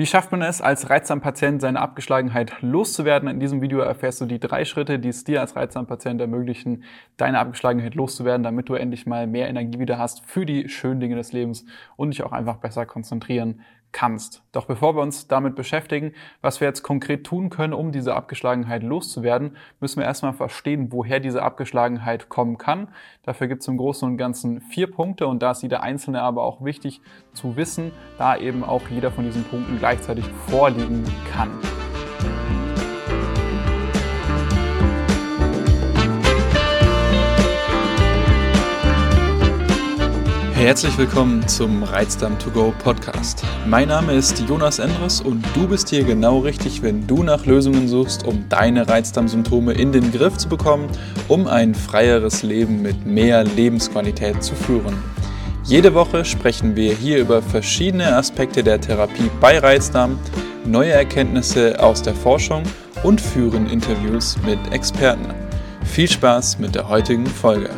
Wie schafft man es, als Reizdarmpatient seine Abgeschlagenheit loszuwerden? In diesem Video erfährst du die drei Schritte, die es dir als Reizdarmpatient ermöglichen, deine Abgeschlagenheit loszuwerden, damit du endlich mal mehr Energie wieder hast für die schönen Dinge des Lebens und dich auch einfach besser konzentrieren kannst. Doch bevor wir uns damit beschäftigen, was wir jetzt konkret tun können, um diese Abgeschlagenheit loszuwerden, müssen wir erstmal verstehen, woher diese Abgeschlagenheit kommen kann. Dafür gibt es im Großen und Ganzen vier Punkte und da ist jeder einzelne aber auch wichtig zu wissen, da eben auch jeder von diesen Punkten gleichzeitig vorliegen kann. Herzlich willkommen zum Reizdarm to go Podcast. Mein Name ist Jonas Endres und du bist hier genau richtig, wenn du nach Lösungen suchst, um deine Reizdarmsymptome in den Griff zu bekommen, um ein freieres Leben mit mehr Lebensqualität zu führen. Jede Woche sprechen wir hier über verschiedene Aspekte der Therapie bei Reizdarm, neue Erkenntnisse aus der Forschung und führen Interviews mit Experten. Viel Spaß mit der heutigen Folge.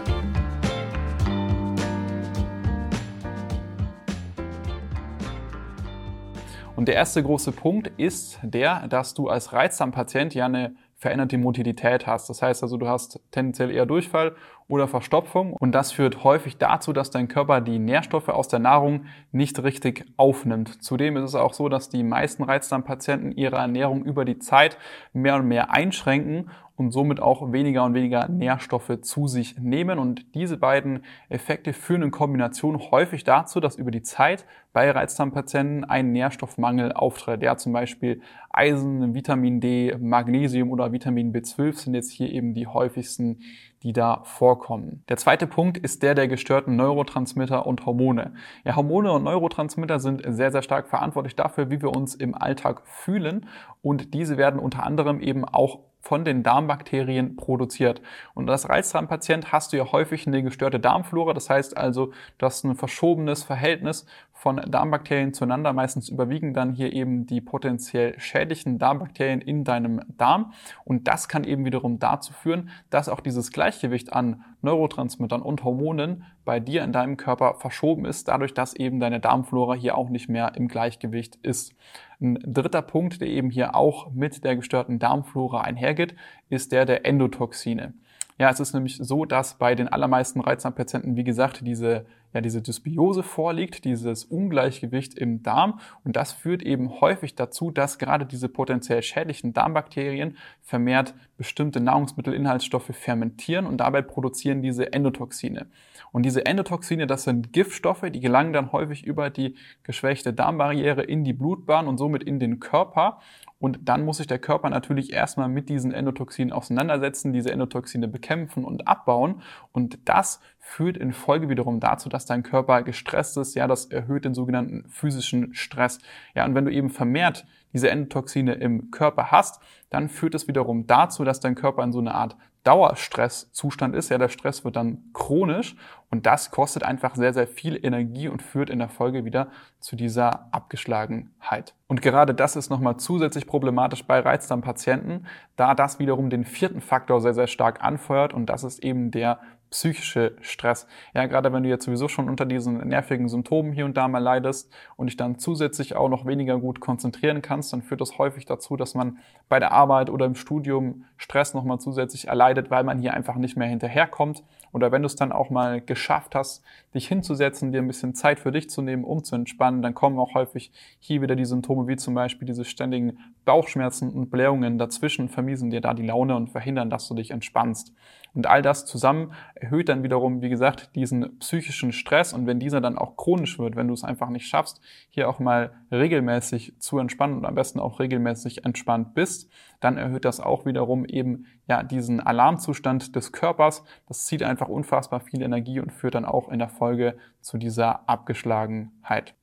Und der erste große Punkt ist der, dass du als Reizdarmpatient ja eine veränderte Motilität hast. Das heißt also, du hast tendenziell eher Durchfall oder Verstopfung und das führt häufig dazu, dass dein Körper die Nährstoffe aus der Nahrung nicht richtig aufnimmt. Zudem ist es auch so, dass die meisten Reizdarmpatienten ihre Ernährung über die Zeit mehr und mehr einschränken und somit auch weniger und weniger Nährstoffe zu sich nehmen. Und diese beiden Effekte führen in Kombination häufig dazu, dass über die Zeit bei Reizdarmpatienten ein Nährstoffmangel auftritt. Ja, zum Beispiel Eisen, Vitamin D, Magnesium oder Vitamin B12 sind jetzt hier eben die häufigsten die da vorkommen. Der zweite Punkt ist der der gestörten Neurotransmitter und Hormone. Ja, Hormone und Neurotransmitter sind sehr, sehr stark verantwortlich dafür, wie wir uns im Alltag fühlen und diese werden unter anderem eben auch von den Darmbakterien produziert. Und als Reizdarmpatient hast du ja häufig eine gestörte Darmflora. Das heißt also, du hast ein verschobenes Verhältnis von Darmbakterien zueinander. Meistens überwiegen dann hier eben die potenziell schädlichen Darmbakterien in deinem Darm. Und das kann eben wiederum dazu führen, dass auch dieses Gleichgewicht an Neurotransmittern und Hormonen bei dir in deinem Körper verschoben ist, dadurch, dass eben deine Darmflora hier auch nicht mehr im Gleichgewicht ist. Ein dritter Punkt, der eben hier auch mit der gestörten Darmflora einhergeht, ist der der Endotoxine. Ja, es ist nämlich so, dass bei den allermeisten Reizdarmpatienten, wie gesagt, diese ja diese Dysbiose vorliegt, dieses Ungleichgewicht im Darm. Und das führt eben häufig dazu, dass gerade diese potenziell schädlichen Darmbakterien vermehrt bestimmte Nahrungsmittelinhaltsstoffe fermentieren und dabei produzieren diese Endotoxine. Und diese Endotoxine, das sind Giftstoffe, die gelangen dann häufig über die geschwächte Darmbarriere in die Blutbahn und somit in den Körper. Und dann muss sich der Körper natürlich erstmal mit diesen Endotoxinen auseinandersetzen, diese Endotoxine bekämpfen und abbauen. Und das führt in Folge wiederum dazu, dass dein Körper gestresst ist. Ja, das erhöht den sogenannten physischen Stress. Ja, und wenn du eben vermehrt diese Endotoxine im Körper hast, dann führt es wiederum dazu, dass dein Körper in so eine Art Dauerstresszustand ist. Ja, der Stress wird dann chronisch und das kostet einfach sehr, sehr viel Energie und führt in der Folge wieder zu dieser Abgeschlagenheit. Und gerade das ist nochmal zusätzlich problematisch bei Reizdarmpatienten, da das wiederum den vierten Faktor sehr, sehr stark anfeuert und das ist eben der psychische Stress. Ja, gerade wenn du jetzt sowieso schon unter diesen nervigen Symptomen hier und da mal leidest und dich dann zusätzlich auch noch weniger gut konzentrieren kannst, dann führt das häufig dazu, dass man bei der Arbeit oder im Studium Stress nochmal zusätzlich erleidet, weil man hier einfach nicht mehr hinterherkommt. Oder wenn du es dann auch mal geschafft hast, dich hinzusetzen, dir ein bisschen Zeit für dich zu nehmen, um zu entspannen, dann kommen auch häufig hier wieder die Symptome wie zum Beispiel diese ständigen Bauchschmerzen und Blähungen dazwischen, vermiesen dir da die Laune und verhindern, dass du dich entspannst. Und all das zusammen erhöht dann wiederum, wie gesagt, diesen psychischen Stress. Und wenn dieser dann auch chronisch wird, wenn du es einfach nicht schaffst, hier auch mal regelmäßig zu entspannen und am besten auch regelmäßig entspannt bist, dann erhöht das auch wiederum eben ja diesen Alarmzustand des Körpers. Das zieht einfach unfassbar viel Energie und führt dann auch in der Folge zu dieser Abgeschlagenheit.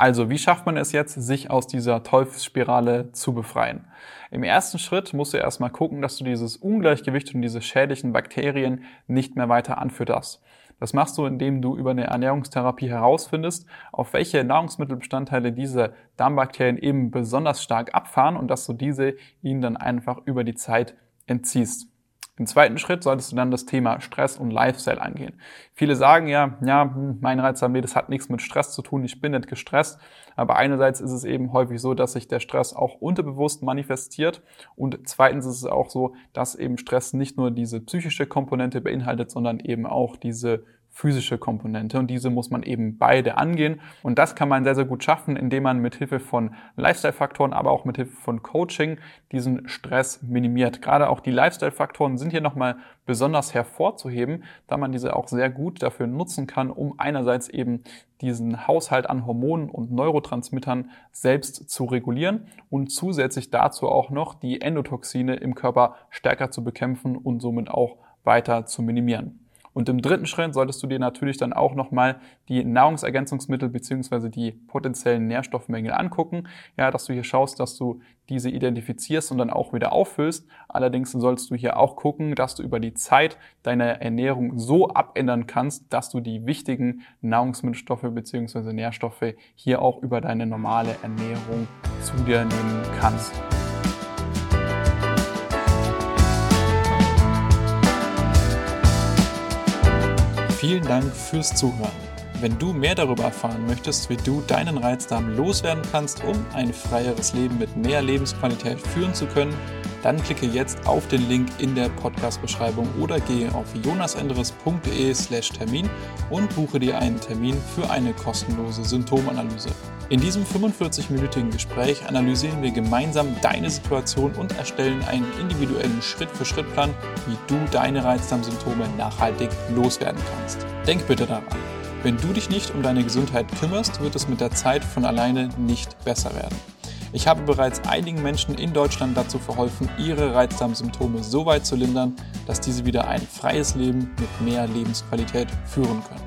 Also, wie schafft man es jetzt, sich aus dieser Teufelsspirale zu befreien? Im ersten Schritt musst du erstmal gucken, dass du dieses Ungleichgewicht und diese schädlichen Bakterien nicht mehr weiter anfütterst. Das machst du, indem du über eine Ernährungstherapie herausfindest, auf welche Nahrungsmittelbestandteile diese Darmbakterien eben besonders stark abfahren und dass du diese ihnen dann einfach über die Zeit entziehst. Im zweiten Schritt solltest du dann das Thema Stress und Lifestyle angehen. Viele sagen ja, ja, hm, mein Reizdarm, das hat nichts mit Stress zu tun, ich bin nicht gestresst. Aber einerseits ist es eben häufig so, dass sich der Stress auch unterbewusst manifestiert. Und zweitens ist es auch so, dass eben Stress nicht nur diese psychische Komponente beinhaltet, sondern eben auch diese physische Komponente und diese muss man eben beide angehen und das kann man sehr, sehr gut schaffen, indem man mit Hilfe von Lifestyle-Faktoren, aber auch mit Hilfe von Coaching diesen Stress minimiert. Gerade auch die Lifestyle-Faktoren sind hier nochmal besonders hervorzuheben, da man diese auch sehr gut dafür nutzen kann, um einerseits eben diesen Haushalt an Hormonen und Neurotransmittern selbst zu regulieren und zusätzlich dazu auch noch die Endotoxine im Körper stärker zu bekämpfen und somit auch weiter zu minimieren. Und im dritten Schritt solltest du dir natürlich dann auch nochmal die Nahrungsergänzungsmittel beziehungsweise die potenziellen Nährstoffmängel angucken. Ja, dass du hier schaust, dass du diese identifizierst und dann auch wieder auffüllst. Allerdings sollst du hier auch gucken, dass du über die Zeit deine Ernährung so abändern kannst, dass du die wichtigen Nahrungsmittelstoffe beziehungsweise Nährstoffe hier auch über deine normale Ernährung zu dir nehmen kannst. Vielen Dank fürs Zuhören. Wenn du mehr darüber erfahren möchtest, wie du deinen Reizdarm loswerden kannst, um ein freieres Leben mit mehr Lebensqualität führen zu können, dann klicke jetzt auf den Link in der Podcast-Beschreibung oder gehe auf jonasenderes.de/termin und buche dir einen Termin für eine kostenlose Symptomanalyse. In diesem 45-minütigen Gespräch analysieren wir gemeinsam deine Situation und erstellen einen individuellen Schritt-für-Schritt-Plan, wie du deine Reizdarmsymptome nachhaltig loswerden kannst. Denk bitte daran. Wenn du dich nicht um deine Gesundheit kümmerst, wird es mit der Zeit von alleine nicht besser werden. Ich habe bereits einigen Menschen in Deutschland dazu verholfen, ihre Reizdarmsymptome so weit zu lindern, dass diese wieder ein freies Leben mit mehr Lebensqualität führen können.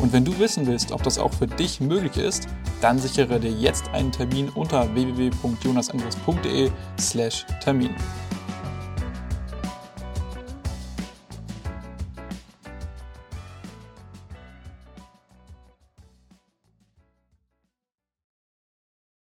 Und wenn du wissen willst, ob das auch für dich möglich ist, dann sichere dir jetzt einen Termin unter www.jonasandres.de/termin.